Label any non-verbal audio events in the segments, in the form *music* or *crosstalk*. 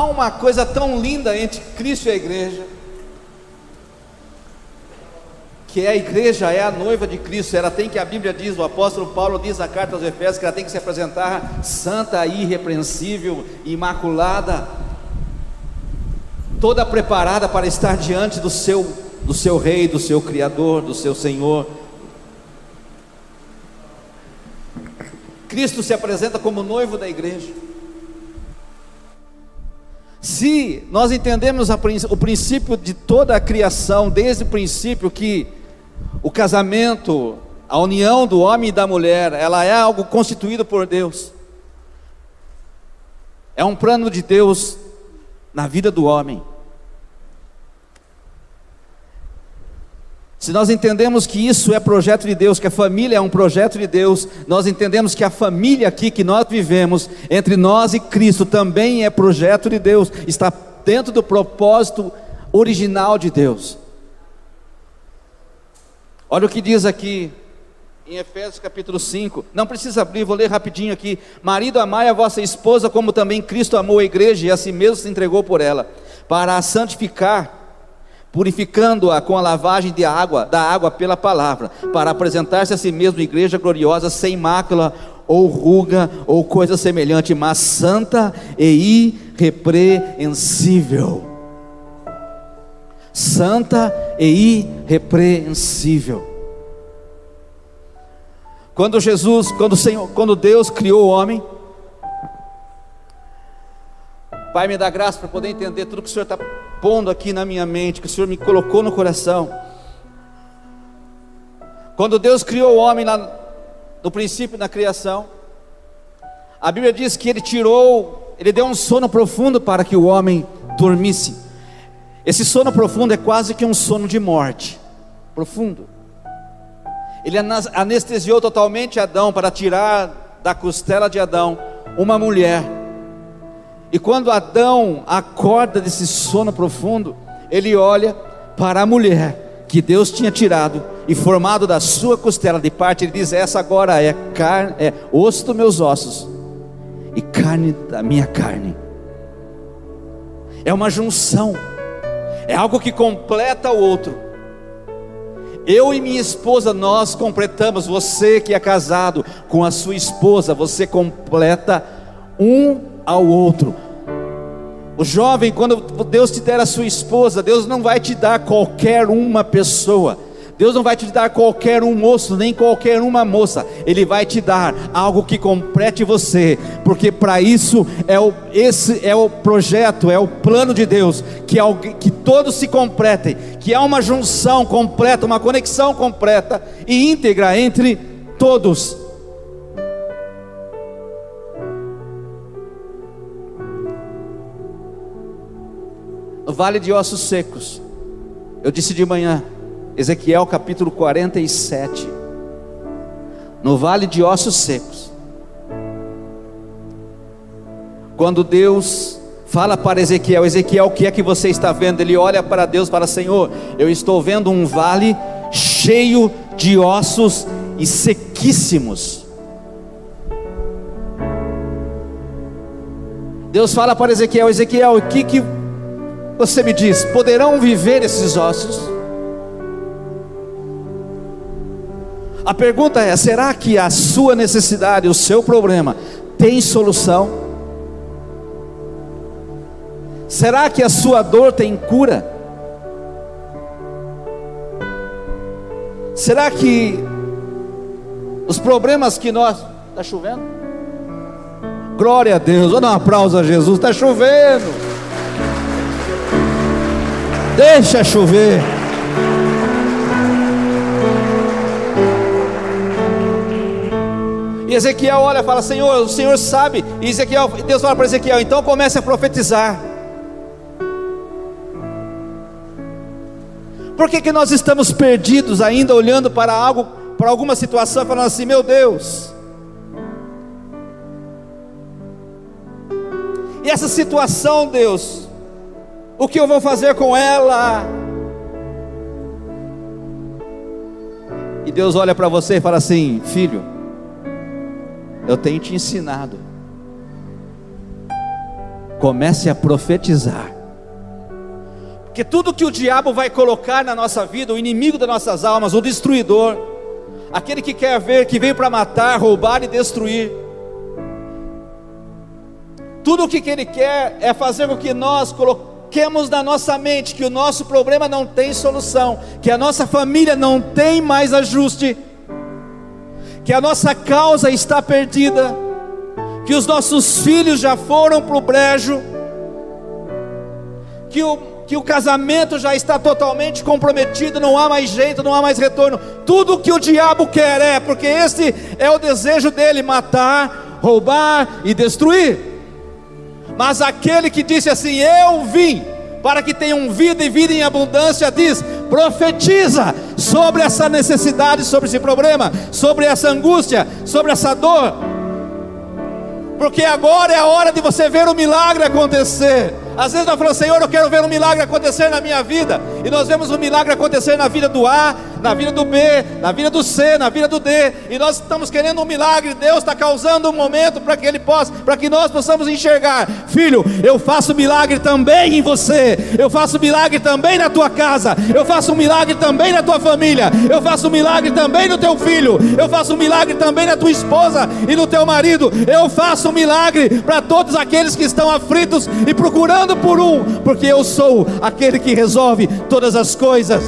Há uma coisa tão linda entre Cristo e a igreja, que é a igreja é a noiva de Cristo, ela tem que, a Bíblia diz, o apóstolo Paulo diz na carta aos Efésios, que ela tem que se apresentar santa, irrepreensível, imaculada, toda preparada para estar diante do seu, do seu rei, do seu criador, do seu Senhor. Cristo se apresenta como noivo da igreja. Se nós entendemos o princípio de toda a criação, desde o princípio que o casamento, a união do homem e da mulher, ela é algo constituído por Deus. É um plano de Deus na vida do homem. Se nós entendemos que isso é projeto de Deus, que a família é um projeto de Deus, nós entendemos que a família aqui que nós vivemos, entre nós e Cristo, também é projeto de Deus, está dentro do propósito original de Deus. Olha o que diz aqui em Efésios capítulo 5. Não precisa abrir, vou ler rapidinho aqui. Marido, amai a vossa esposa, como também Cristo amou a igreja e a si mesmo se entregou por ela, para a santificar purificando-a com a lavagem de água, da água pela palavra, para apresentar-se a si mesmo igreja gloriosa, sem mácula ou ruga ou coisa semelhante, mas santa e irrepreensível. Santa e irrepreensível. Quando Jesus, quando Senhor, quando Deus criou o homem, Pai, me dá graça para poder entender tudo que o Senhor está pondo aqui na minha mente, que o Senhor me colocou no coração. Quando Deus criou o homem lá no princípio da criação, a Bíblia diz que ele tirou, ele deu um sono profundo para que o homem dormisse. Esse sono profundo é quase que um sono de morte, profundo. Ele anestesiou totalmente Adão para tirar da costela de Adão uma mulher e quando Adão acorda desse sono profundo, ele olha para a mulher que Deus tinha tirado e formado da sua costela de parte, ele diz: Essa agora é carne, é osso dos meus ossos e carne da minha carne. É uma junção, é algo que completa o outro. Eu e minha esposa, nós completamos. Você que é casado com a sua esposa, você completa um ao outro. O jovem, quando Deus te der a sua esposa, Deus não vai te dar qualquer uma pessoa. Deus não vai te dar qualquer um moço, nem qualquer uma moça. Ele vai te dar algo que complete você, porque para isso é o, esse é o projeto, é o plano de Deus, que, é que todos se completem, que há uma junção completa, uma conexão completa e íntegra entre todos. Vale de ossos secos. Eu disse de manhã, Ezequiel capítulo 47. No vale de ossos secos. Quando Deus fala para Ezequiel: Ezequiel, o que é que você está vendo? Ele olha para Deus, para Senhor, eu estou vendo um vale cheio de ossos e sequíssimos. Deus fala para Ezequiel: Ezequiel, o que, que você me diz: poderão viver esses ossos? A pergunta é: será que a sua necessidade, o seu problema, tem solução? Será que a sua dor tem cura? Será que os problemas que nós. Está chovendo? Glória a Deus, dar um aplauso a Jesus, está chovendo. Deixa chover. E Ezequiel olha e fala: Senhor, o Senhor sabe. E Ezequiel, Deus fala para Ezequiel: então comece a profetizar. Por que, que nós estamos perdidos ainda olhando para algo, para alguma situação, falando assim: meu Deus, e essa situação, Deus, o que eu vou fazer com ela? E Deus olha para você e fala assim: Filho, eu tenho te ensinado. comece a profetizar. Porque tudo que o diabo vai colocar na nossa vida, o inimigo das nossas almas, o destruidor, aquele que quer ver, que veio para matar, roubar e destruir, tudo o que ele quer é fazer com que nós coloquemos na nossa mente que o nosso problema não tem solução, que a nossa família não tem mais ajuste, que a nossa causa está perdida, que os nossos filhos já foram para o brejo, que o, que o casamento já está totalmente comprometido, não há mais jeito, não há mais retorno. Tudo o que o diabo quer é, porque esse é o desejo dele: matar, roubar e destruir. Mas aquele que disse assim: Eu vim para que tenham vida e vida em abundância, diz: profetiza sobre essa necessidade, sobre esse problema, sobre essa angústia, sobre essa dor, porque agora é a hora de você ver o milagre acontecer. Às vezes nós falamos, Senhor, eu quero ver um milagre acontecer na minha vida. E nós vemos um milagre acontecer na vida do A, na vida do B, na vida do C, na vida do D. E nós estamos querendo um milagre. Deus está causando um momento para que Ele possa, para que nós possamos enxergar. Filho, eu faço milagre também em você. Eu faço milagre também na tua casa. Eu faço um milagre também na tua família. Eu faço um milagre também no teu filho. Eu faço um milagre também na tua esposa e no teu marido. Eu faço um milagre para todos aqueles que estão aflitos e procurando por um, porque eu sou aquele que resolve todas as coisas.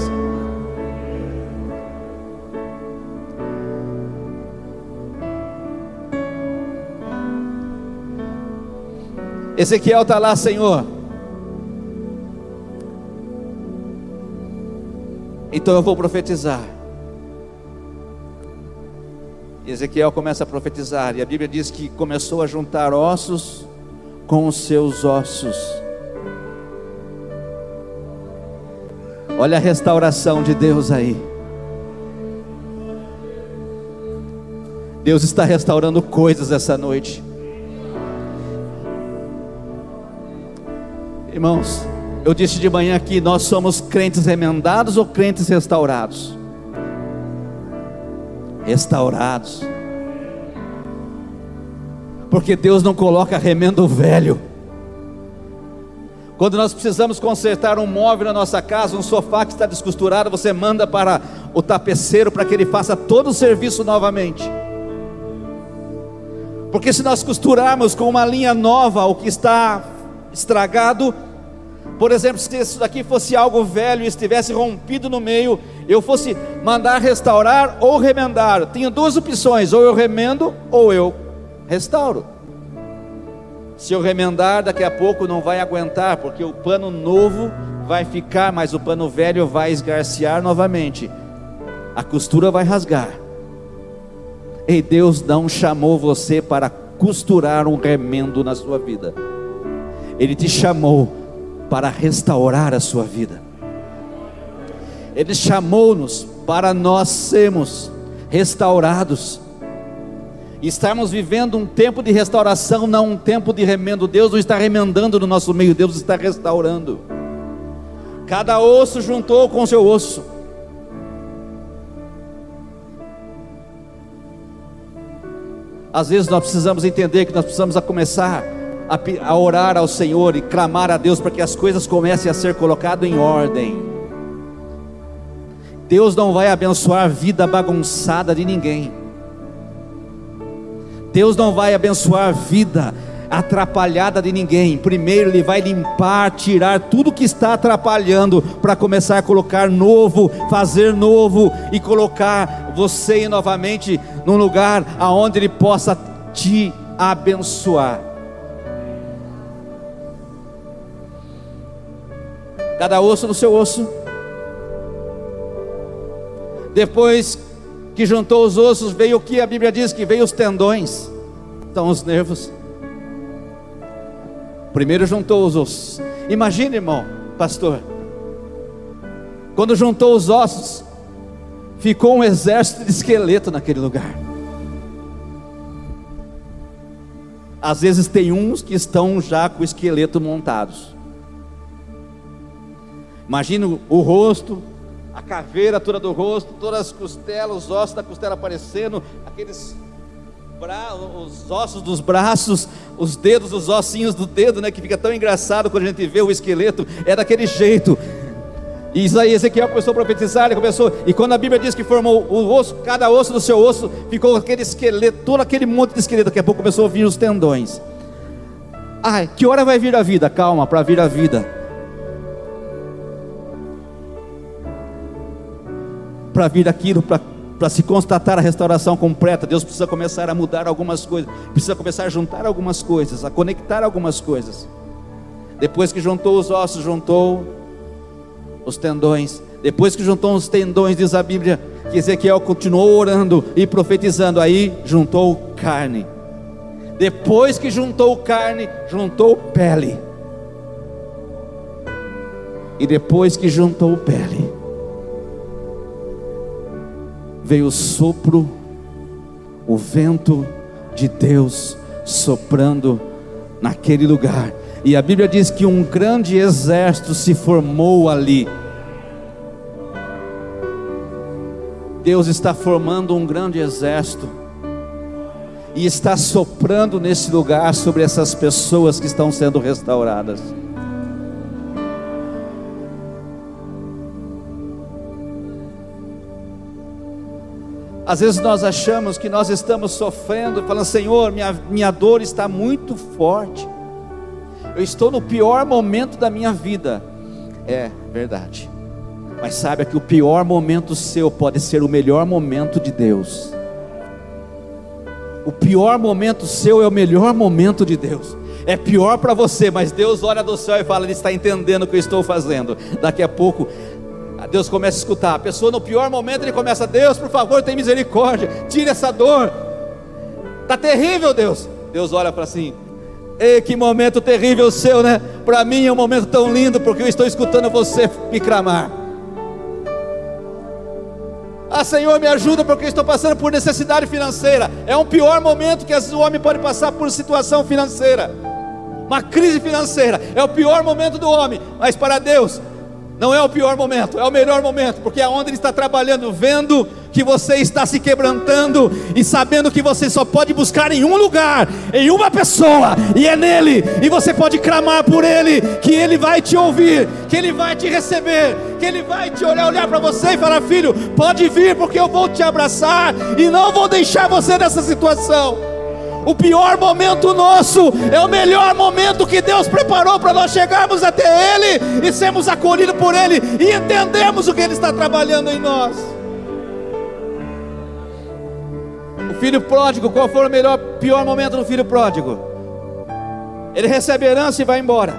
Ezequiel está lá, Senhor. Então eu vou profetizar. E Ezequiel começa a profetizar, e a Bíblia diz que começou a juntar ossos com os seus ossos. Olha a restauração de Deus aí. Deus está restaurando coisas essa noite. Irmãos, eu disse de manhã aqui: nós somos crentes remendados ou crentes restaurados? Restaurados. Porque Deus não coloca remendo velho. Quando nós precisamos consertar um móvel na nossa casa, um sofá que está descosturado, você manda para o tapeceiro para que ele faça todo o serviço novamente. Porque se nós costurarmos com uma linha nova o que está estragado, por exemplo, se isso daqui fosse algo velho e estivesse rompido no meio, eu fosse mandar restaurar ou remendar, tenho duas opções: ou eu remendo ou eu restauro. Se eu remendar, daqui a pouco não vai aguentar, porque o pano novo vai ficar, mas o pano velho vai esgarciar novamente. A costura vai rasgar. E Deus não chamou você para costurar um remendo na sua vida. Ele te chamou para restaurar a sua vida. Ele chamou-nos para nós sermos restaurados e estarmos vivendo um tempo de restauração, não um tempo de remendo. Deus não está remendando no nosso meio, Deus está restaurando. Cada osso juntou com seu osso. Às vezes nós precisamos entender que nós precisamos a começar a, a orar ao Senhor e clamar a Deus para que as coisas comecem a ser colocadas em ordem. Deus não vai abençoar a vida bagunçada de ninguém. Deus não vai abençoar a vida atrapalhada de ninguém. Primeiro, Ele vai limpar, tirar tudo que está atrapalhando, para começar a colocar novo, fazer novo e colocar você novamente num lugar aonde Ele possa te abençoar. Cada osso no seu osso. Depois que juntou os ossos, veio o que a Bíblia diz que veio os tendões, são os nervos. Primeiro juntou os ossos. Imagina, irmão, pastor, quando juntou os ossos, ficou um exército de esqueleto naquele lugar. Às vezes tem uns que estão já com o esqueleto montados. Imagina o rosto, caveira toda do rosto, todas as costelas, os ossos da costela aparecendo, aqueles bra... os ossos dos braços, os dedos, os ossinhos do dedo, né? Que fica tão engraçado quando a gente vê o esqueleto, é daquele jeito. E Isaías Ezequiel começou a profetizar, ele começou, e quando a Bíblia diz que formou o osso, cada osso do seu osso, ficou aquele esqueleto, todo aquele monte de esqueleto, daqui a pouco começou a vir os tendões. Ai, que hora vai vir a vida? Calma, para vir a vida. Para vir aquilo, para se constatar a restauração completa, Deus precisa começar a mudar algumas coisas, precisa começar a juntar algumas coisas, a conectar algumas coisas. Depois que juntou os ossos, juntou os tendões. Depois que juntou os tendões, diz a Bíblia, que Ezequiel continuou orando e profetizando, aí juntou carne. Depois que juntou carne, juntou pele. E depois que juntou pele, veio o sopro, o vento de Deus soprando naquele lugar. E a Bíblia diz que um grande exército se formou ali. Deus está formando um grande exército e está soprando nesse lugar sobre essas pessoas que estão sendo restauradas. Às vezes nós achamos que nós estamos sofrendo, falando, Senhor, minha, minha dor está muito forte, eu estou no pior momento da minha vida. É verdade, mas saiba que o pior momento seu pode ser o melhor momento de Deus. O pior momento seu é o melhor momento de Deus. É pior para você, mas Deus olha do céu e fala: Ele está entendendo o que eu estou fazendo. Daqui a pouco, Deus começa a escutar. A pessoa no pior momento ele começa: Deus, por favor, tem misericórdia, tire essa dor. Está terrível, Deus. Deus olha para assim: Ei, que momento terrível seu, né? Para mim é um momento tão lindo, porque eu estou escutando você me clamar. Ah, Senhor, me ajuda porque estou passando por necessidade financeira. É um pior momento que o homem pode passar por situação financeira. Uma crise financeira é o pior momento do homem, mas para Deus não é o pior momento, é o melhor momento, porque é onde Ele está trabalhando, vendo que você está se quebrantando e sabendo que você só pode buscar em um lugar, em uma pessoa, e é nele, e você pode clamar por Ele, que Ele vai te ouvir, que Ele vai te receber, que Ele vai te olhar, olhar para você e falar: Filho, pode vir, porque eu vou te abraçar e não vou deixar você nessa situação. O pior momento nosso é o melhor momento que Deus preparou para nós chegarmos até Ele e sermos acolhidos por Ele e entendemos o que Ele está trabalhando em nós. O filho pródigo, qual foi o melhor, pior momento do filho pródigo? Ele recebe herança e vai embora.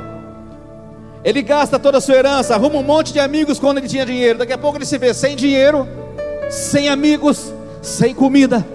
Ele gasta toda a sua herança, arruma um monte de amigos quando ele tinha dinheiro. Daqui a pouco ele se vê sem dinheiro, sem amigos, sem comida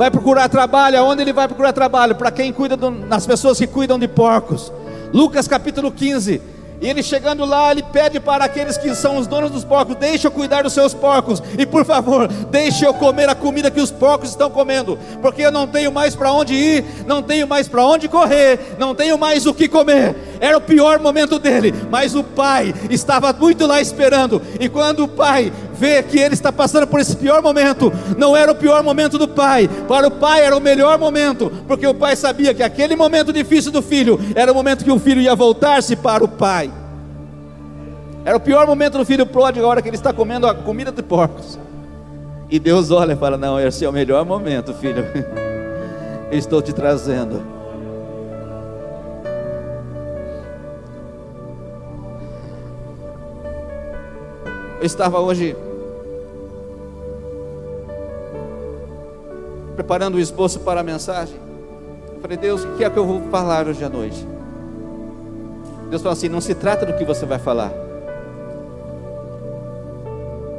vai procurar trabalho, aonde ele vai procurar trabalho? Para quem cuida das pessoas que cuidam de porcos. Lucas capítulo 15. E ele chegando lá, ele pede para aqueles que são os donos dos porcos: deixe eu cuidar dos seus porcos, e por favor, deixe eu comer a comida que os porcos estão comendo, porque eu não tenho mais para onde ir, não tenho mais para onde correr, não tenho mais o que comer. Era o pior momento dele, mas o pai estava muito lá esperando, e quando o pai vê que ele está passando por esse pior momento, não era o pior momento do pai, para o pai era o melhor momento, porque o pai sabia que aquele momento difícil do filho era o momento que o filho ia voltar-se para o pai. Era o pior momento do filho pródigo, a hora que ele está comendo a comida de porcos. E Deus olha e fala: Não, esse é o melhor momento, filho. Eu *laughs* estou te trazendo. Eu estava hoje preparando o esboço para a mensagem. falei, Deus, o que é que eu vou falar hoje à noite? Deus falou assim: não se trata do que você vai falar,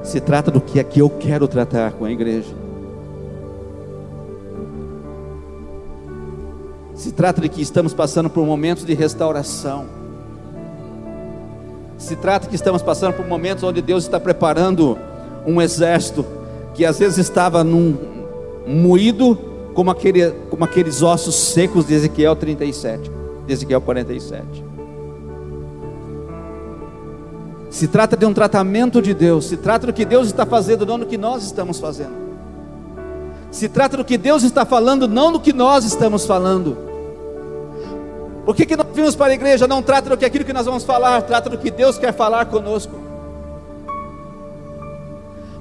se trata do que é que eu quero tratar com a igreja. Se trata de que estamos passando por momentos de restauração. Se trata de que estamos passando por momentos onde Deus está preparando um exército que às vezes estava num, moído como, aquele, como aqueles ossos secos de Ezequiel 37, de Ezequiel 47. Se trata de um tratamento de Deus, se trata do que Deus está fazendo, não do que nós estamos fazendo. Se trata do que Deus está falando, não do que nós estamos falando. Por que, que nós vimos para a igreja? Não trata do que aquilo que nós vamos falar, trata do que Deus quer falar conosco.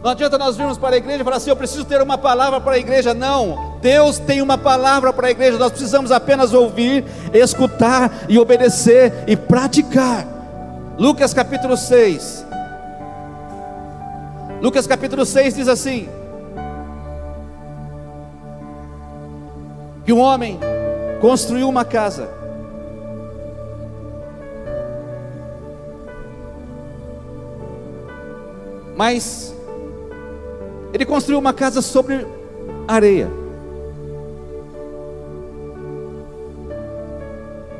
Não adianta nós virmos para a igreja e falar assim: eu preciso ter uma palavra para a igreja. Não, Deus tem uma palavra para a igreja, nós precisamos apenas ouvir, escutar e obedecer e praticar. Lucas capítulo 6. Lucas capítulo 6 diz assim: que um homem construiu uma casa. Mas ele construiu uma casa sobre areia.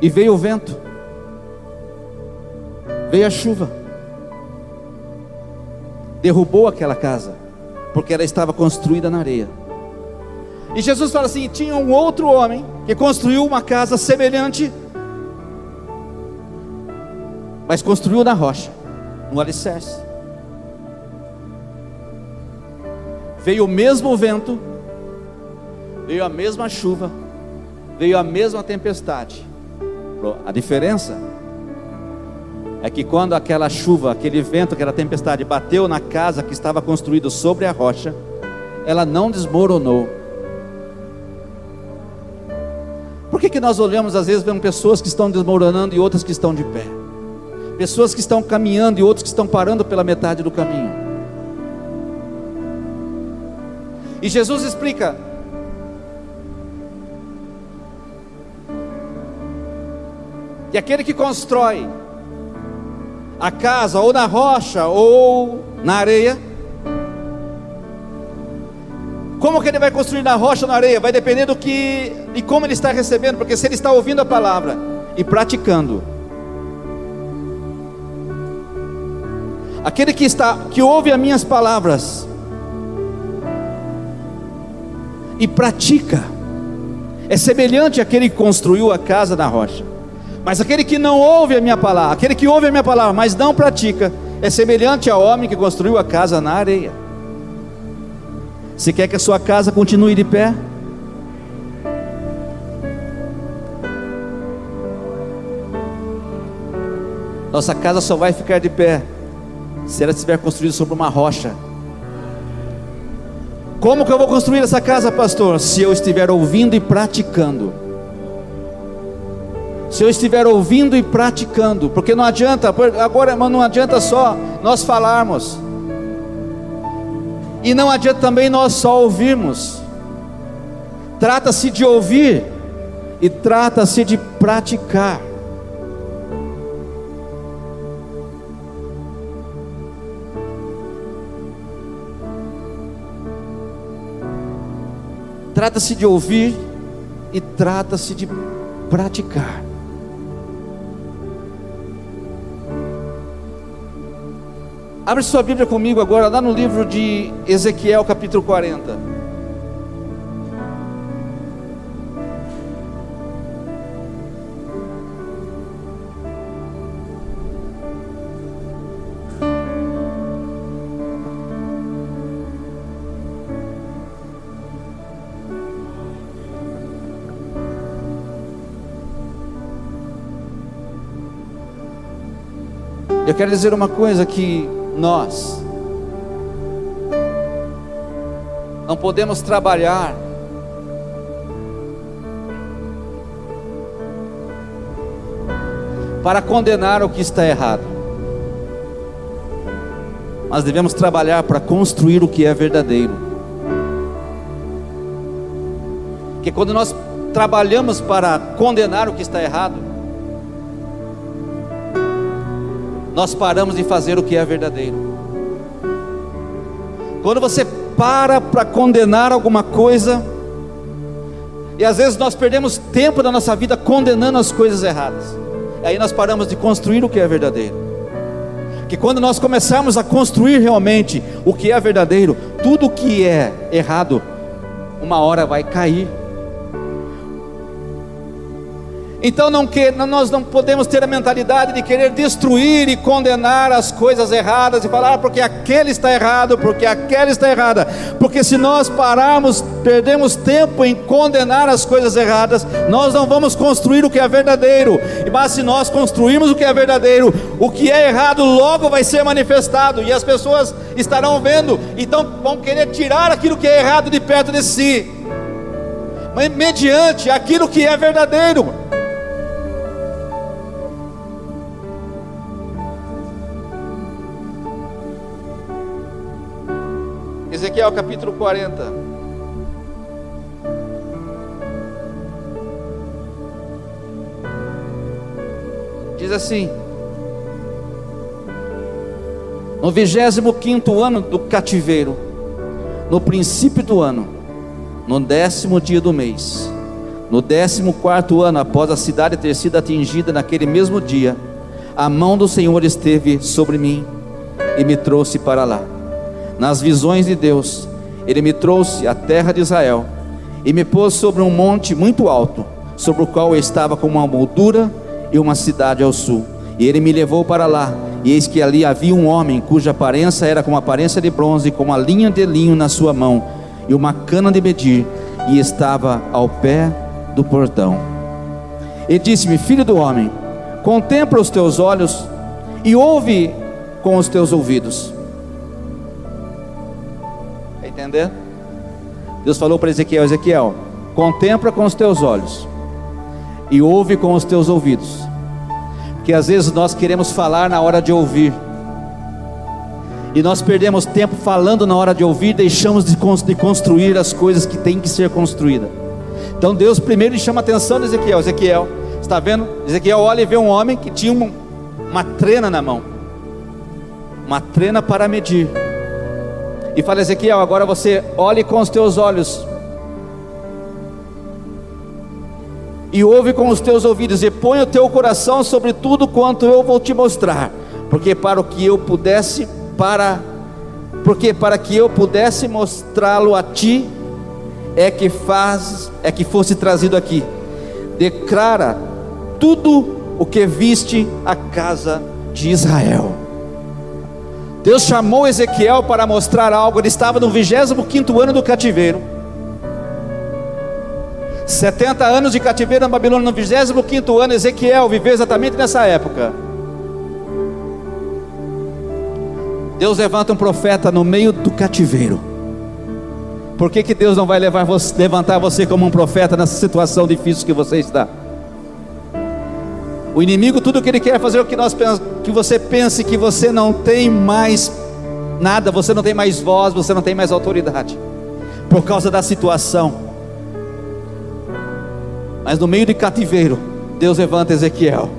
E veio o vento, veio a chuva, derrubou aquela casa, porque ela estava construída na areia. E Jesus fala assim: tinha um outro homem que construiu uma casa semelhante, mas construiu na rocha, no alicerce. Veio o mesmo vento, veio a mesma chuva, veio a mesma tempestade. A diferença é que quando aquela chuva, aquele vento, aquela tempestade bateu na casa que estava construída sobre a rocha, ela não desmoronou Por que, que nós olhamos, às vezes, vemos pessoas que estão desmoronando e outras que estão de pé? Pessoas que estão caminhando e outras que estão parando pela metade do caminho. E Jesus explica: que aquele que constrói a casa ou na rocha ou na areia, como que ele vai construir na rocha ou na areia? Vai depender do que e como ele está recebendo, porque se ele está ouvindo a palavra e praticando, aquele que está que ouve as minhas palavras e pratica, é semelhante àquele que construiu a casa na rocha. Mas aquele que não ouve a minha palavra, aquele que ouve a minha palavra, mas não pratica, é semelhante ao homem que construiu a casa na areia. Você quer que a sua casa continue de pé? Nossa casa só vai ficar de pé se ela estiver construída sobre uma rocha. Como que eu vou construir essa casa, pastor? Se eu estiver ouvindo e praticando. Se eu estiver ouvindo e praticando, porque não adianta, agora, mas não adianta só nós falarmos. E não adianta também nós só ouvirmos. Trata-se de ouvir e trata-se de praticar. Trata-se de ouvir e trata-se de praticar. Abre sua Bíblia comigo agora, lá no livro de Ezequiel, capítulo 40. Eu quero dizer uma coisa que nós não podemos trabalhar para condenar o que está errado, mas devemos trabalhar para construir o que é verdadeiro. Porque quando nós trabalhamos para condenar o que está errado, nós paramos de fazer o que é verdadeiro. Quando você para para condenar alguma coisa, e às vezes nós perdemos tempo da nossa vida condenando as coisas erradas, aí nós paramos de construir o que é verdadeiro. Que quando nós começarmos a construir realmente o que é verdadeiro, tudo que é errado, uma hora vai cair. Então não que, nós não podemos ter a mentalidade de querer destruir e condenar as coisas erradas e falar ah, porque aquele está errado, porque aquela está errada. Porque se nós pararmos, perdemos tempo em condenar as coisas erradas, nós não vamos construir o que é verdadeiro. Mas se nós construirmos o que é verdadeiro, o que é errado logo vai ser manifestado e as pessoas estarão vendo, então vão querer tirar aquilo que é errado de perto de si. Mas mediante aquilo que é verdadeiro. Ezequiel capítulo 40. Diz assim: No vigésimo quinto ano do cativeiro, no princípio do ano, no décimo dia do mês, no décimo quarto ano após a cidade ter sido atingida naquele mesmo dia, a mão do Senhor esteve sobre mim e me trouxe para lá nas visões de Deus, ele me trouxe à terra de Israel e me pôs sobre um monte muito alto, sobre o qual estava com uma moldura e uma cidade ao sul. E ele me levou para lá, e eis que ali havia um homem cuja aparência era como aparência de bronze, com uma linha de linho na sua mão e uma cana de medir, e estava ao pé do portão. E disse-me: Filho do homem, contempla os teus olhos e ouve com os teus ouvidos entender? Deus falou para Ezequiel: Ezequiel, contempla com os teus olhos e ouve com os teus ouvidos, que às vezes nós queremos falar na hora de ouvir, e nós perdemos tempo falando na hora de ouvir, deixamos de construir as coisas que têm que ser construídas. Então Deus primeiro chama a atenção de Ezequiel: Ezequiel, está vendo? Ezequiel olha e vê um homem que tinha uma, uma trena na mão, uma trena para medir e fala: Ezequiel, agora você olhe com os teus olhos e ouve com os teus ouvidos, e põe o teu coração sobre tudo quanto eu vou te mostrar, porque para o que eu pudesse, para porque para que eu pudesse mostrá-lo a ti, é que faz, é que fosse trazido aqui. Declara tudo o que viste a casa de Israel. Deus chamou Ezequiel para mostrar algo. Ele estava no 25 ano do cativeiro. 70 anos de cativeiro na Babilônia, no 25 ano, Ezequiel viveu exatamente nessa época. Deus levanta um profeta no meio do cativeiro. Por que, que Deus não vai levar você, levantar você como um profeta nessa situação difícil que você está? O inimigo, tudo que ele quer é fazer o que nós que você pense que você não tem mais nada, você não tem mais voz, você não tem mais autoridade, por causa da situação. Mas no meio de cativeiro, Deus levanta Ezequiel.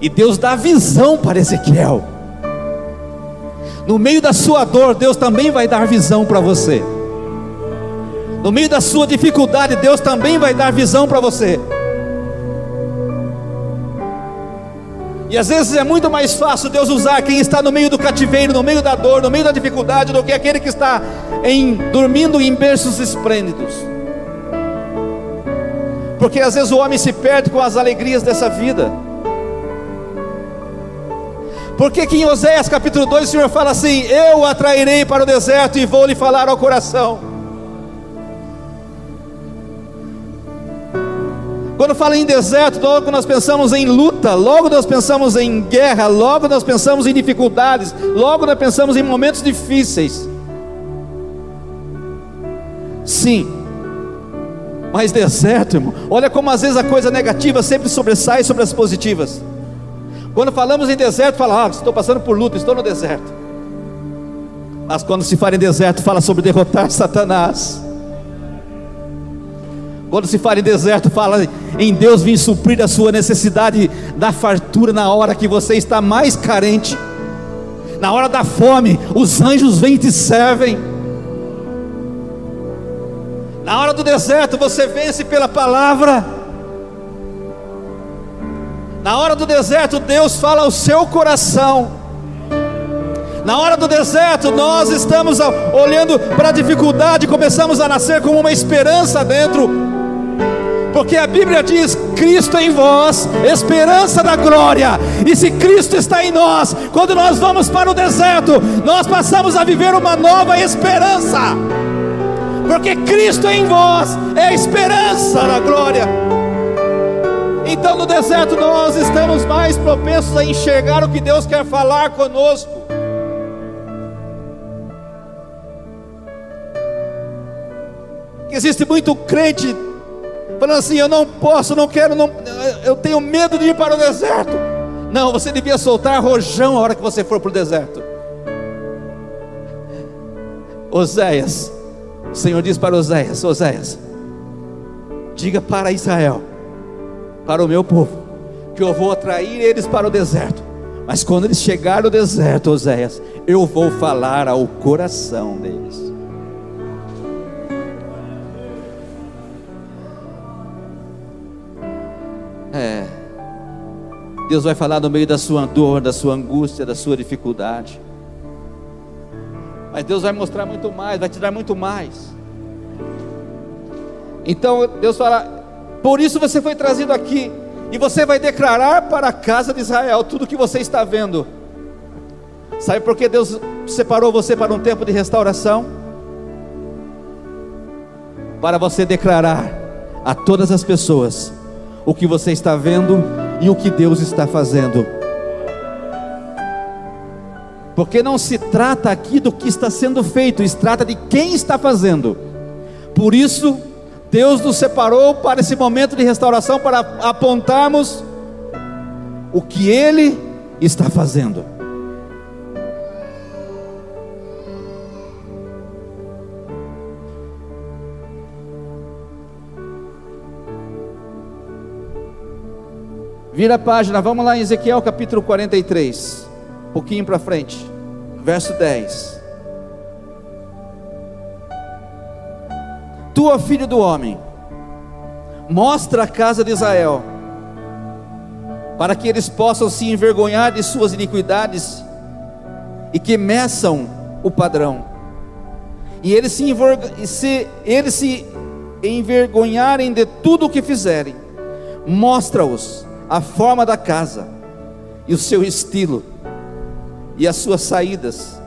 E Deus dá visão para Ezequiel. No meio da sua dor, Deus também vai dar visão para você. No meio da sua dificuldade, Deus também vai dar visão para você. E às vezes é muito mais fácil Deus usar quem está no meio do cativeiro, no meio da dor, no meio da dificuldade, do que aquele que está em, dormindo em berços esplêndidos. Porque às vezes o homem se perde com as alegrias dessa vida. Porque que em Oséias capítulo 2 o Senhor fala assim: Eu atrairei para o deserto e vou lhe falar ao coração. Quando fala em deserto, logo nós pensamos em luta, logo nós pensamos em guerra, logo nós pensamos em dificuldades, logo nós pensamos em momentos difíceis. Sim, mas deserto, irmão, olha como às vezes a coisa negativa sempre sobressai sobre as positivas. Quando falamos em deserto, fala, ah, estou passando por luta, estou no deserto. Mas quando se fala em deserto, fala sobre derrotar Satanás. Quando se fala em deserto, fala em Deus vir suprir a sua necessidade da fartura na hora que você está mais carente. Na hora da fome, os anjos vêm e te servem. Na hora do deserto, você vence pela palavra. Na hora do deserto, Deus fala ao seu coração. Na hora do deserto, nós estamos olhando para a dificuldade, começamos a nascer com uma esperança dentro porque a Bíblia diz: Cristo em vós, esperança da glória. E se Cristo está em nós, quando nós vamos para o deserto, nós passamos a viver uma nova esperança, porque Cristo em vós é a esperança da glória. Então no deserto nós estamos mais propensos a enxergar o que Deus quer falar conosco. Existe muito crente falando assim: eu não posso, não quero, não, eu tenho medo de ir para o deserto. Não, você devia soltar rojão a hora que você for para o deserto. Oséias, o Senhor diz para Oséias: Oséias, diga para Israel, para o meu povo, que eu vou atrair eles para o deserto. Mas quando eles chegarem no deserto, Oséias, eu vou falar ao coração deles. Deus vai falar no meio da sua dor, da sua angústia, da sua dificuldade. Mas Deus vai mostrar muito mais, vai te dar muito mais. Então Deus fala: por isso você foi trazido aqui, e você vai declarar para a casa de Israel tudo o que você está vendo. Sabe por que Deus separou você para um tempo de restauração? Para você declarar a todas as pessoas o que você está vendo e o que Deus está fazendo. Porque não se trata aqui do que está sendo feito, se trata de quem está fazendo. Por isso, Deus nos separou para esse momento de restauração para apontarmos o que Ele está fazendo. Vira a página, vamos lá em Ezequiel capítulo 43, um pouquinho para frente, verso 10. Tu, filho do homem, mostra a casa de Israel, para que eles possam se envergonhar de suas iniquidades e que meçam o padrão, e eles se, se, eles se envergonharem de tudo o que fizerem, mostra-os a forma da casa, e o seu estilo, e as suas saídas,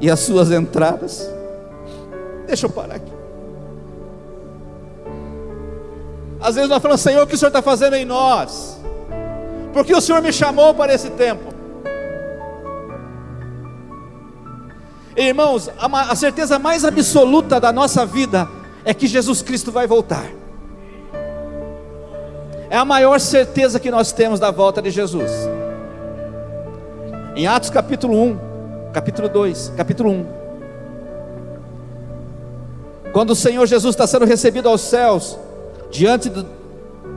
e as suas entradas. Deixa eu parar aqui. Às vezes nós falamos, Senhor, o que o Senhor está fazendo em nós? Porque o Senhor me chamou para esse tempo. Irmãos, a certeza mais absoluta da nossa vida é que Jesus Cristo vai voltar. É a maior certeza que nós temos da volta de Jesus. Em Atos capítulo 1, capítulo 2, capítulo 1. Quando o Senhor Jesus está sendo recebido aos céus, diante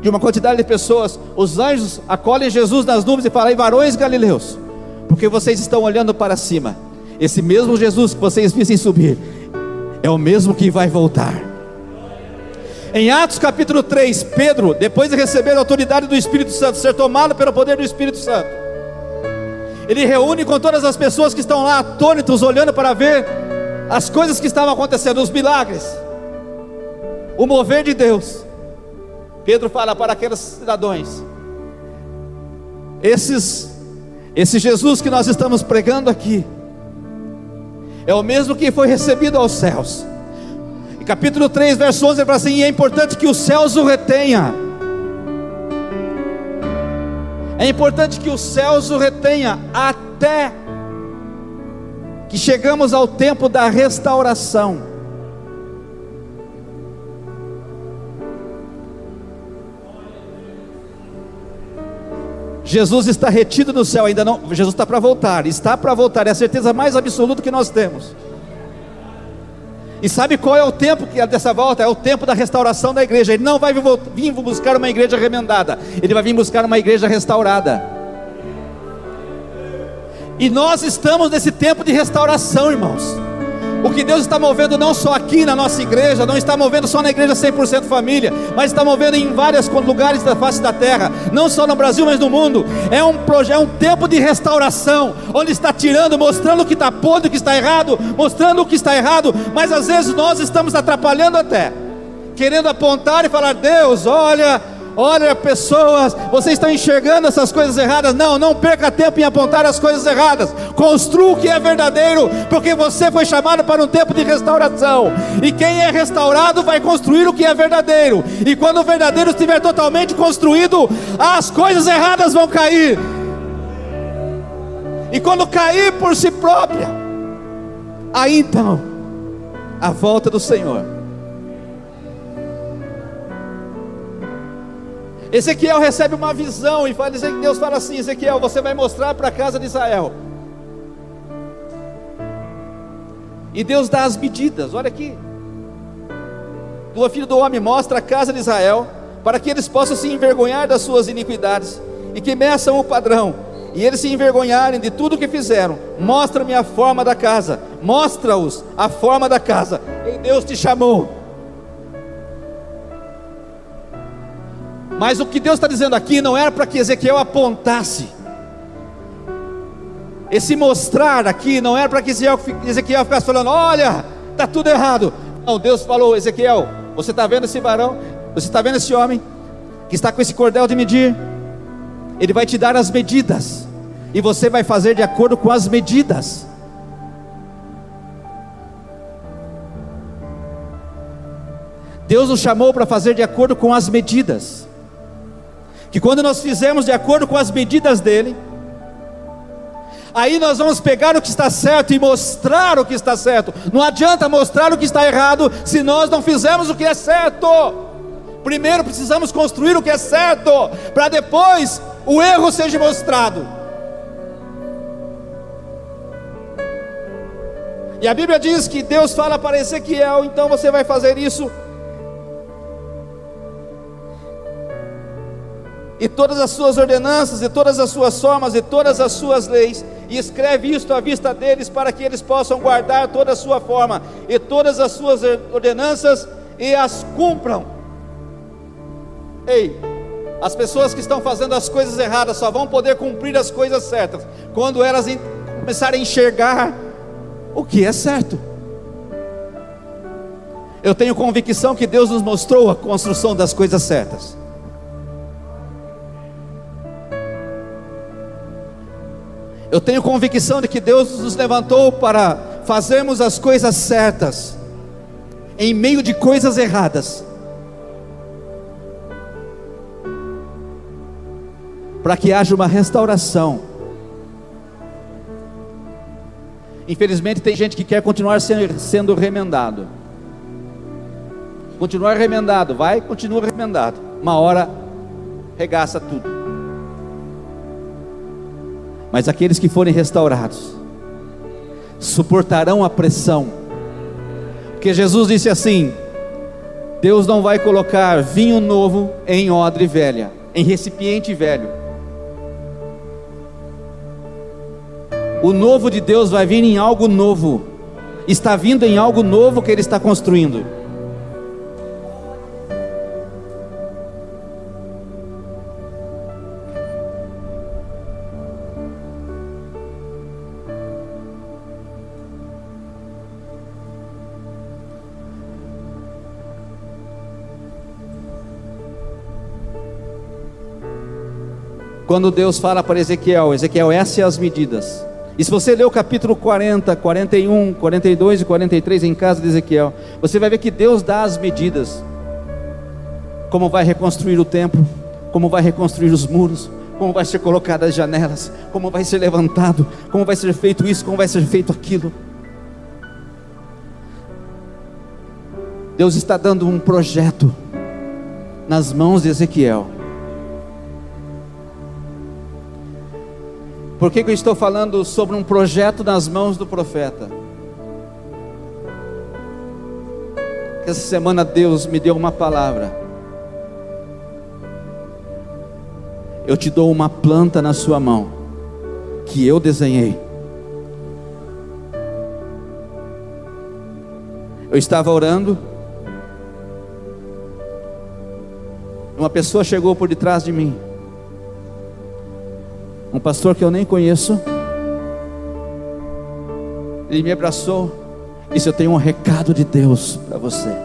de uma quantidade de pessoas, os anjos acolhem Jesus nas nuvens e falam: varões galileus, porque vocês estão olhando para cima. Esse mesmo Jesus que vocês vissem subir, é o mesmo que vai voltar. Em Atos capítulo 3, Pedro, depois de receber a autoridade do Espírito Santo, ser tomado pelo poder do Espírito Santo, ele reúne com todas as pessoas que estão lá atônitos, olhando para ver as coisas que estavam acontecendo, os milagres, o mover de Deus. Pedro fala para aqueles cidadãos: esses, esse Jesus que nós estamos pregando aqui, é o mesmo que foi recebido aos céus capítulo 3, verso 11, ele fala assim: e é importante que os céus o retenha. É importante que os céus o retenha até que chegamos ao tempo da restauração. Jesus está retido no céu, ainda não. Jesus está para voltar, está para voltar, é a certeza mais absoluta que nós temos. E sabe qual é o tempo dessa volta? É o tempo da restauração da igreja. Ele não vai vir buscar uma igreja remendada, ele vai vir buscar uma igreja restaurada. E nós estamos nesse tempo de restauração, irmãos. O que Deus está movendo não só aqui na nossa igreja, não está movendo só na igreja 100% família, mas está movendo em vários lugares da face da terra, não só no Brasil, mas no mundo. É um projeto, é um tempo de restauração, onde está tirando, mostrando o que está podre, o que está errado, mostrando o que está errado, mas às vezes nós estamos atrapalhando até. querendo apontar e falar: Deus, olha, olha pessoas, vocês estão enxergando essas coisas erradas. Não, não perca tempo em apontar as coisas erradas. Construa o que é verdadeiro, porque você foi chamado para um tempo de restauração. E quem é restaurado vai construir o que é verdadeiro. E quando o verdadeiro estiver totalmente construído, as coisas erradas vão cair. E quando cair por si própria, aí então, a volta do Senhor Ezequiel recebe uma visão e fala, Deus fala assim: Ezequiel, você vai mostrar para a casa de Israel. E Deus dá as medidas, olha aqui. Do filho do homem mostra a casa de Israel, para que eles possam se envergonhar das suas iniquidades, e que meçam o padrão, e eles se envergonharem de tudo que fizeram. Mostra-me a forma da casa, mostra-os a forma da casa. E Deus te chamou Mas o que Deus está dizendo aqui não era para que Ezequiel apontasse. Esse mostrar aqui não era para que Ezequiel ficasse falando: olha, está tudo errado. Não, Deus falou: Ezequiel, você está vendo esse varão? Você está vendo esse homem que está com esse cordel de medir? Ele vai te dar as medidas, e você vai fazer de acordo com as medidas. Deus nos chamou para fazer de acordo com as medidas que quando nós fizermos de acordo com as medidas dele, aí nós vamos pegar o que está certo e mostrar o que está certo. Não adianta mostrar o que está errado se nós não fizermos o que é certo. Primeiro precisamos construir o que é certo, para depois o erro seja mostrado. E a Bíblia diz que Deus fala para Ezequiel, então você vai fazer isso e todas as suas ordenanças, e todas as suas formas, e todas as suas leis, e escreve isto à vista deles, para que eles possam guardar toda a sua forma, e todas as suas ordenanças, e as cumpram. Ei, as pessoas que estão fazendo as coisas erradas só vão poder cumprir as coisas certas, quando elas começarem a enxergar o que é certo. Eu tenho convicção que Deus nos mostrou a construção das coisas certas. Eu tenho convicção de que Deus nos levantou para fazermos as coisas certas, em meio de coisas erradas, para que haja uma restauração. Infelizmente, tem gente que quer continuar sendo remendado. Continuar remendado, vai, continua remendado. Uma hora regaça tudo mas aqueles que forem restaurados suportarão a pressão, porque Jesus disse assim: Deus não vai colocar vinho novo em odre velha, em recipiente velho. O novo de Deus vai vir em algo novo, está vindo em algo novo que Ele está construindo. Quando Deus fala para Ezequiel: Ezequiel, essas são as medidas. E se você ler o capítulo 40, 41, 42 e 43 em casa de Ezequiel, você vai ver que Deus dá as medidas. Como vai reconstruir o templo, como vai reconstruir os muros, como vai ser colocadas as janelas, como vai ser levantado, como vai ser feito isso, como vai ser feito aquilo. Deus está dando um projeto nas mãos de Ezequiel. Por que, que eu estou falando sobre um projeto nas mãos do profeta? Essa semana Deus me deu uma palavra. Eu te dou uma planta na sua mão, que eu desenhei. Eu estava orando, uma pessoa chegou por detrás de mim um pastor que eu nem conheço. Ele me abraçou e disse: Eu tenho um recado de Deus para você.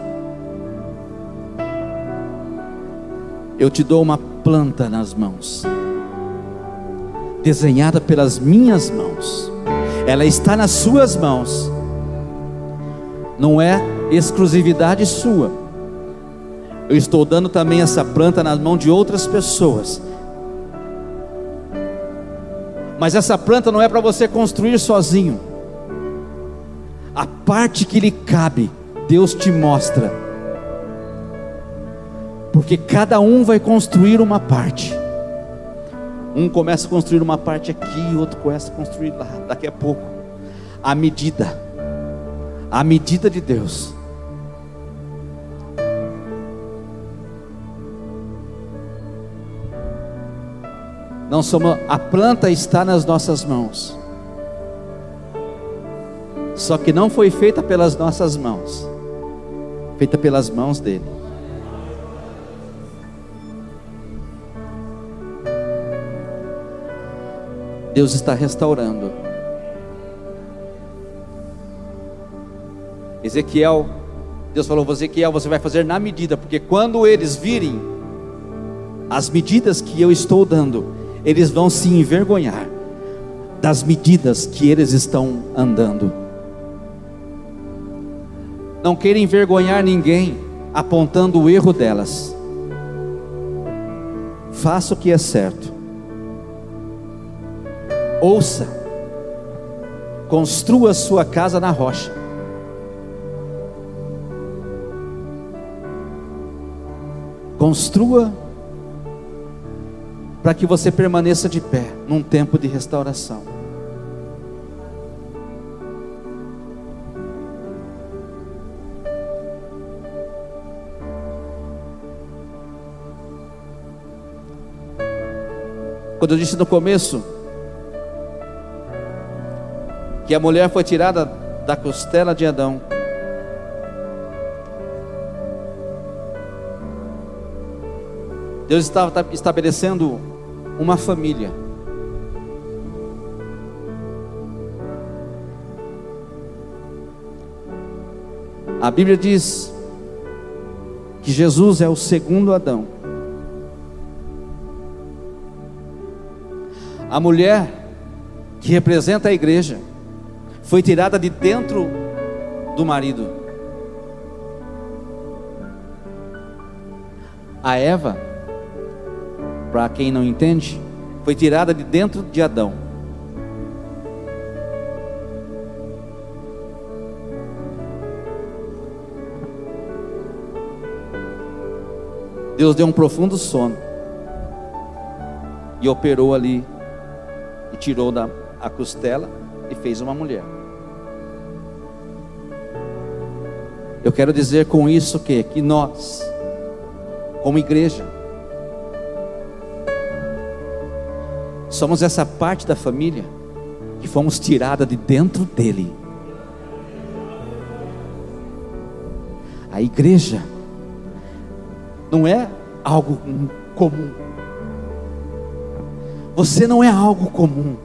Eu te dou uma planta nas mãos, desenhada pelas minhas mãos, ela está nas suas mãos, não é exclusividade sua. Eu estou dando também essa planta nas mãos de outras pessoas. Mas essa planta não é para você construir sozinho. A parte que lhe cabe, Deus te mostra. Porque cada um vai construir uma parte. Um começa a construir uma parte aqui, outro começa a construir lá, daqui a pouco. A medida, a medida de Deus. Não somos, a planta está nas nossas mãos. Só que não foi feita pelas nossas mãos, feita pelas mãos dele. Deus está restaurando. Ezequiel, Deus falou: Ezequiel, você vai fazer na medida, porque quando eles virem as medidas que eu estou dando, eles vão se envergonhar das medidas que eles estão andando. Não querem envergonhar ninguém apontando o erro delas. Faça o que é certo. Ouça. Construa sua casa na rocha. Construa para que você permaneça de pé num tempo de restauração. Quando eu disse no começo que a mulher foi tirada da costela de Adão, Deus estava estabelecendo uma família. A Bíblia diz que Jesus é o segundo Adão. A mulher que representa a igreja foi tirada de dentro do marido. A Eva para quem não entende, foi tirada de dentro de Adão. Deus deu um profundo sono e operou ali e tirou da a costela e fez uma mulher. Eu quero dizer com isso que que nós, como igreja, Somos essa parte da família que fomos tirada de dentro dele. A igreja não é algo comum. Você não é algo comum.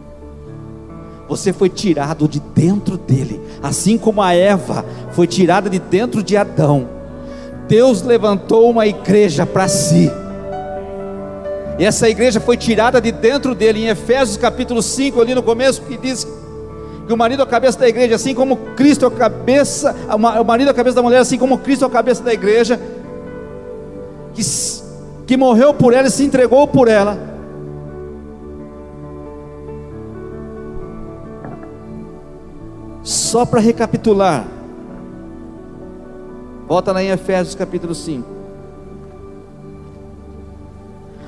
Você foi tirado de dentro dele, assim como a Eva foi tirada de dentro de Adão. Deus levantou uma igreja para si e essa igreja foi tirada de dentro dele, em Efésios capítulo 5, ali no começo, que diz que o marido é a cabeça da igreja, assim como Cristo é a cabeça, o marido é a cabeça da mulher, assim como Cristo é a cabeça da igreja, que, que morreu por ela e se entregou por ela. Só para recapitular, volta lá em Efésios capítulo 5.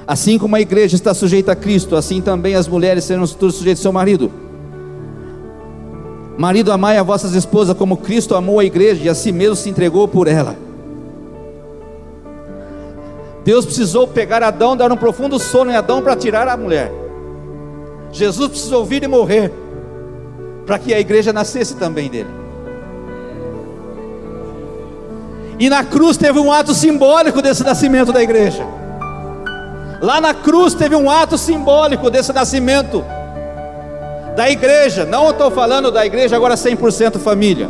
Assim como a igreja está sujeita a Cristo, assim também as mulheres serão sujeitas ao seu marido. Marido, amai a vossas esposas como Cristo amou a igreja e a si mesmo se entregou por ela. Deus precisou pegar Adão, dar um profundo sono em Adão para tirar a mulher. Jesus precisou vir e morrer para que a igreja nascesse também dele. E na cruz teve um ato simbólico desse nascimento da igreja. Lá na cruz teve um ato simbólico desse nascimento da igreja. Não estou falando da igreja agora 100% família.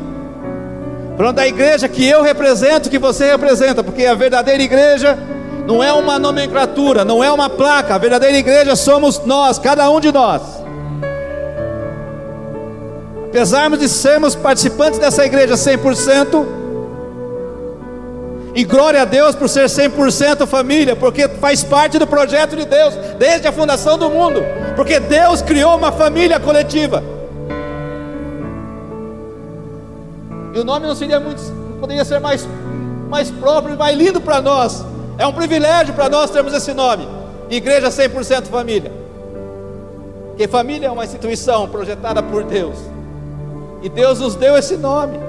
Falando da igreja que eu represento, que você representa, porque a verdadeira igreja não é uma nomenclatura, não é uma placa. A verdadeira igreja somos nós, cada um de nós. Apesar de sermos participantes dessa igreja 100%, e glória a Deus por ser 100% família, porque faz parte do projeto de Deus desde a fundação do mundo, porque Deus criou uma família coletiva. E o nome não seria muito, poderia ser mais, mais próprio mais lindo para nós. É um privilégio para nós termos esse nome. Igreja 100% família. Porque família é uma instituição projetada por Deus. E Deus nos deu esse nome.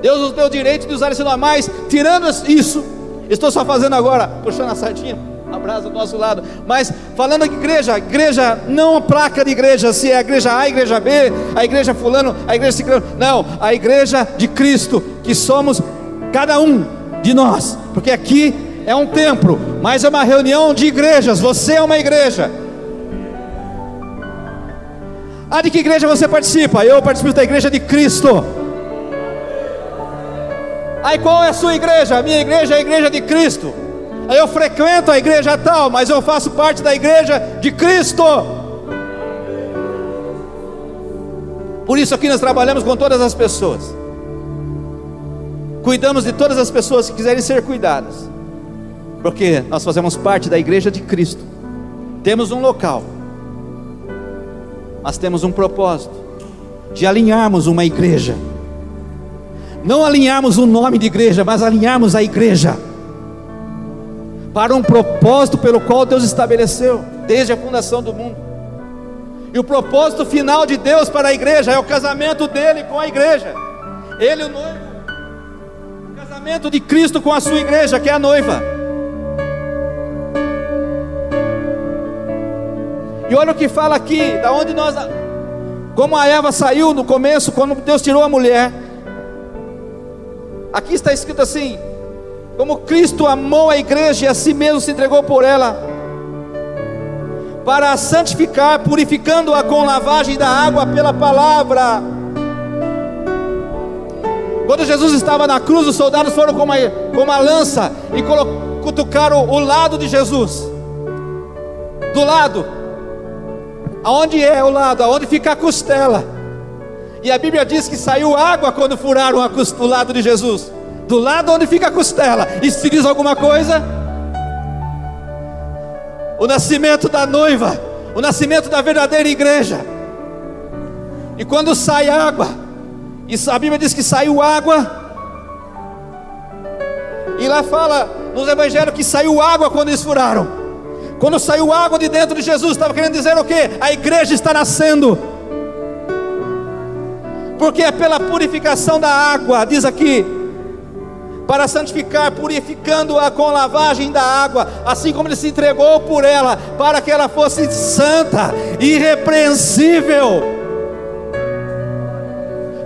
Deus nos deu o direito de usar esse nome. Mas, tirando isso, estou só fazendo agora, puxando a sardinha, abraço do nosso lado. Mas, falando de igreja, igreja, não a placa de igreja, se é a igreja A, a igreja B, a igreja Fulano, a igreja Ciclano. Não, a igreja de Cristo, que somos cada um de nós, porque aqui é um templo, mas é uma reunião de igrejas. Você é uma igreja. Ah, de que igreja você participa? Eu participo da igreja de Cristo. Aí qual é a sua igreja? A minha igreja é a igreja de Cristo. Aí eu frequento a igreja tal, mas eu faço parte da igreja de Cristo. Por isso aqui nós trabalhamos com todas as pessoas. Cuidamos de todas as pessoas que quiserem ser cuidadas. Porque nós fazemos parte da igreja de Cristo. Temos um local. Mas temos um propósito de alinharmos uma igreja. Não alinharmos o nome de igreja, mas alinharmos a igreja para um propósito pelo qual Deus estabeleceu desde a fundação do mundo. E o propósito final de Deus para a igreja é o casamento dele com a igreja. Ele, o noivo, casamento de Cristo com a sua igreja, que é a noiva. E olha o que fala aqui, da onde nós, como a Eva saiu no começo, quando Deus tirou a mulher. Aqui está escrito assim: como Cristo amou a igreja e a si mesmo se entregou por ela, para a santificar, purificando-a com lavagem da água pela palavra quando Jesus estava na cruz, os soldados foram com uma, com uma lança e cutucaram o lado de Jesus. Do lado. Aonde é o lado? Aonde fica a costela. E a Bíblia diz que saiu água quando furaram a o lado de Jesus. Do lado onde fica a costela. Isso se diz alguma coisa? O nascimento da noiva. O nascimento da verdadeira igreja. E quando sai água, e a Bíblia diz que saiu água. E lá fala nos evangelhos que saiu água quando eles furaram. Quando saiu água de dentro de Jesus, estava querendo dizer o que? A igreja está nascendo. Porque é pela purificação da água, diz aqui, para santificar, purificando-a com lavagem da água, assim como ele se entregou por ela, para que ela fosse santa, irrepreensível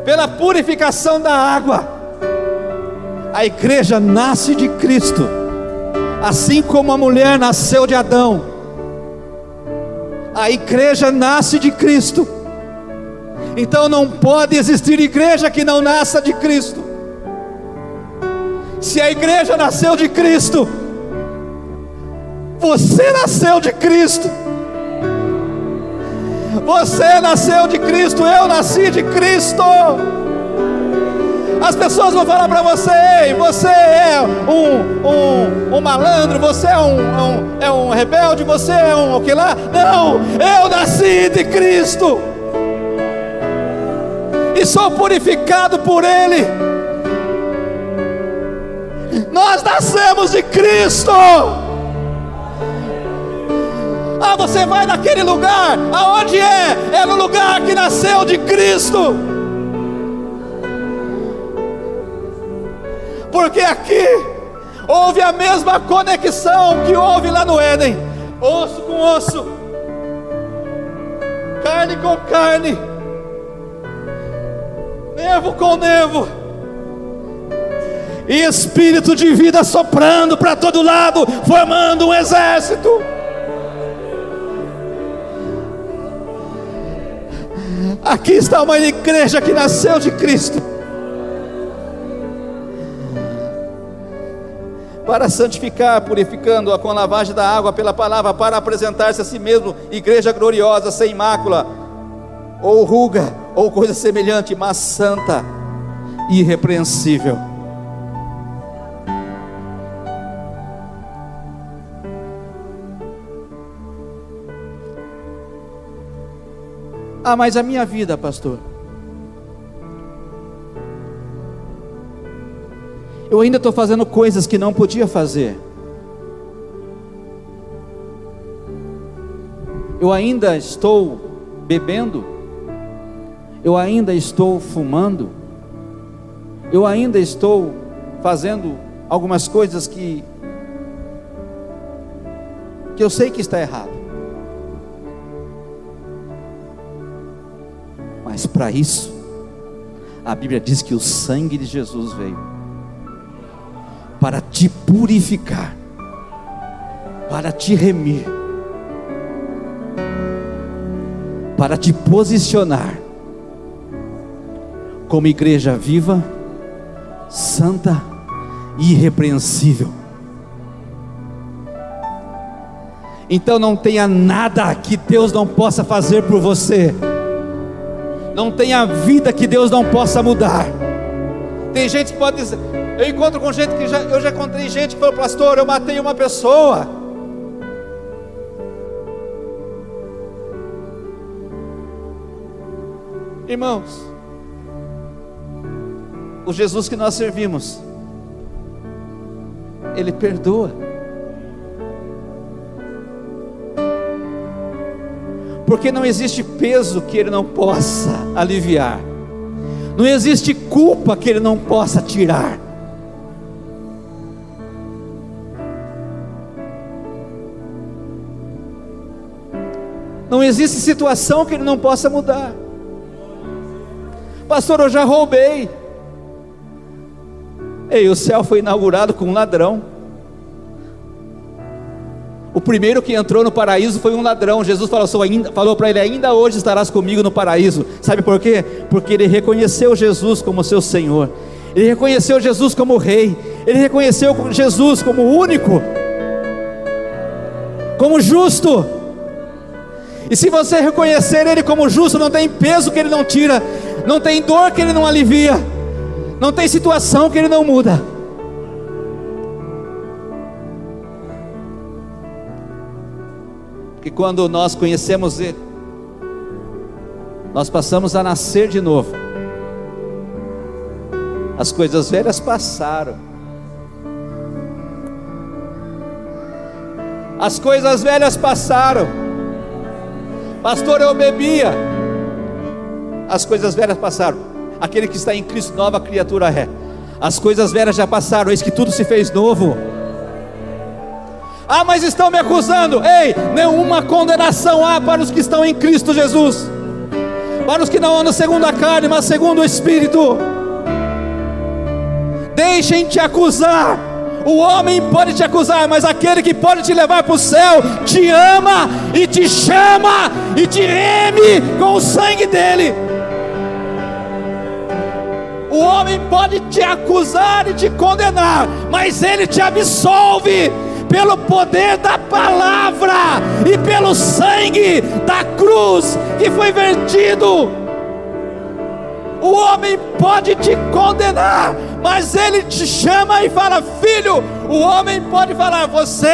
pela purificação da água. A igreja nasce de Cristo, assim como a mulher nasceu de Adão. A igreja nasce de Cristo. Então não pode existir igreja que não nasça de Cristo. Se a igreja nasceu de Cristo, você nasceu de Cristo. Você nasceu de Cristo, eu nasci de Cristo. As pessoas vão falar para você, Ei, você é um, um, um malandro, você é um, um, é um rebelde, você é um o que lá? Não, eu nasci de Cristo e sou purificado por Ele. Nós nascemos de Cristo. Ah, você vai naquele lugar, aonde é? É no lugar que nasceu de Cristo. Porque aqui houve a mesma conexão que houve lá no Éden, osso com osso, carne com carne, nevo com nevo e espírito de vida soprando para todo lado, formando um exército. Aqui está uma igreja que nasceu de Cristo. para santificar, purificando-a com a lavagem da água pela palavra, para apresentar-se a si mesmo, igreja gloriosa, sem mácula, ou ruga, ou coisa semelhante, mas santa e irrepreensível. Ah, mas a minha vida, pastor. Eu ainda estou fazendo coisas que não podia fazer. Eu ainda estou bebendo. Eu ainda estou fumando. Eu ainda estou fazendo algumas coisas que que eu sei que está errado. Mas para isso, a Bíblia diz que o sangue de Jesus veio para te purificar, para te remir, para te posicionar como igreja viva, santa e irrepreensível. Então não tenha nada que Deus não possa fazer por você. Não tenha vida que Deus não possa mudar. Tem gente que pode dizer, eu encontro com gente que já, eu já encontrei gente que falou, pastor, eu matei uma pessoa. Irmãos, o Jesus que nós servimos, Ele perdoa. Porque não existe peso que Ele não possa aliviar, não existe culpa que Ele não possa tirar. Não existe situação que Ele não possa mudar. Pastor, eu já roubei. Ei, o céu foi inaugurado com um ladrão. O primeiro que entrou no paraíso foi um ladrão. Jesus falou, para ele: Ainda hoje estarás comigo no paraíso. Sabe por quê? Porque ele reconheceu Jesus como seu Senhor. Ele reconheceu Jesus como Rei. Ele reconheceu Jesus como único, como justo. E se você reconhecer Ele como justo, não tem peso que Ele não tira, não tem dor que Ele não alivia. Não tem situação que Ele não muda. Que quando nós conhecemos Ele, nós passamos a nascer de novo. As coisas velhas passaram. As coisas velhas passaram. Pastor, eu bebia. As coisas velhas passaram aquele que está em Cristo, nova criatura é. As coisas velhas já passaram, eis que tudo se fez novo. Ah, mas estão me acusando. Ei, nenhuma condenação há para os que estão em Cristo Jesus. Para os que não andam segundo a carne, mas segundo o Espírito. Deixem te acusar. O homem pode te acusar, mas aquele que pode te levar para o céu te ama e te chama e te reme com o sangue dele. O homem pode te acusar e te condenar, mas ele te absolve pelo poder da palavra e pelo sangue da cruz que foi vertido. O homem pode te condenar, mas ele te chama e fala: Filho, o homem pode falar: Você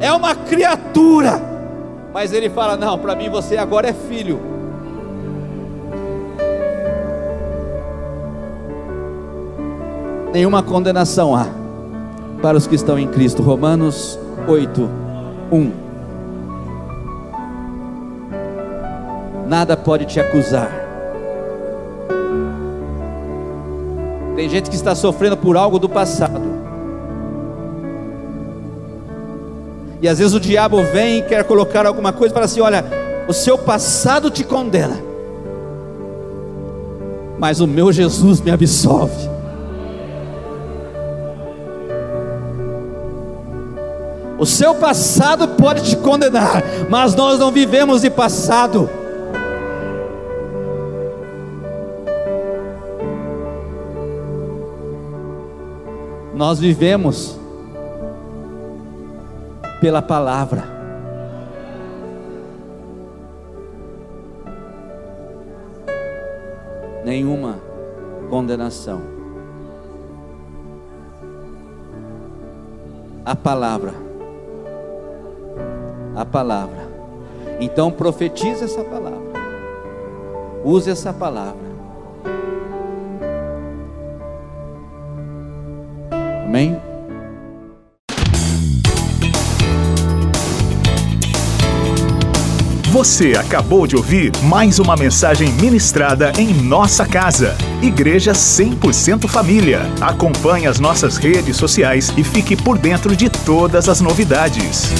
é uma criatura, mas ele fala: Não, para mim você agora é filho. Nenhuma condenação há para os que estão em Cristo. Romanos 8, 1. Nada pode te acusar. Tem gente que está sofrendo por algo do passado. E às vezes o diabo vem e quer colocar alguma coisa para assim: olha, o seu passado te condena, mas o meu Jesus me absolve. O seu passado pode te condenar, mas nós não vivemos de passado. Nós vivemos pela palavra. Nenhuma condenação. A palavra. A palavra. Então profetize essa palavra. Use essa palavra. Amém? Você acabou de ouvir mais uma mensagem ministrada em nossa casa. Igreja 100% Família. Acompanhe as nossas redes sociais e fique por dentro de todas as novidades.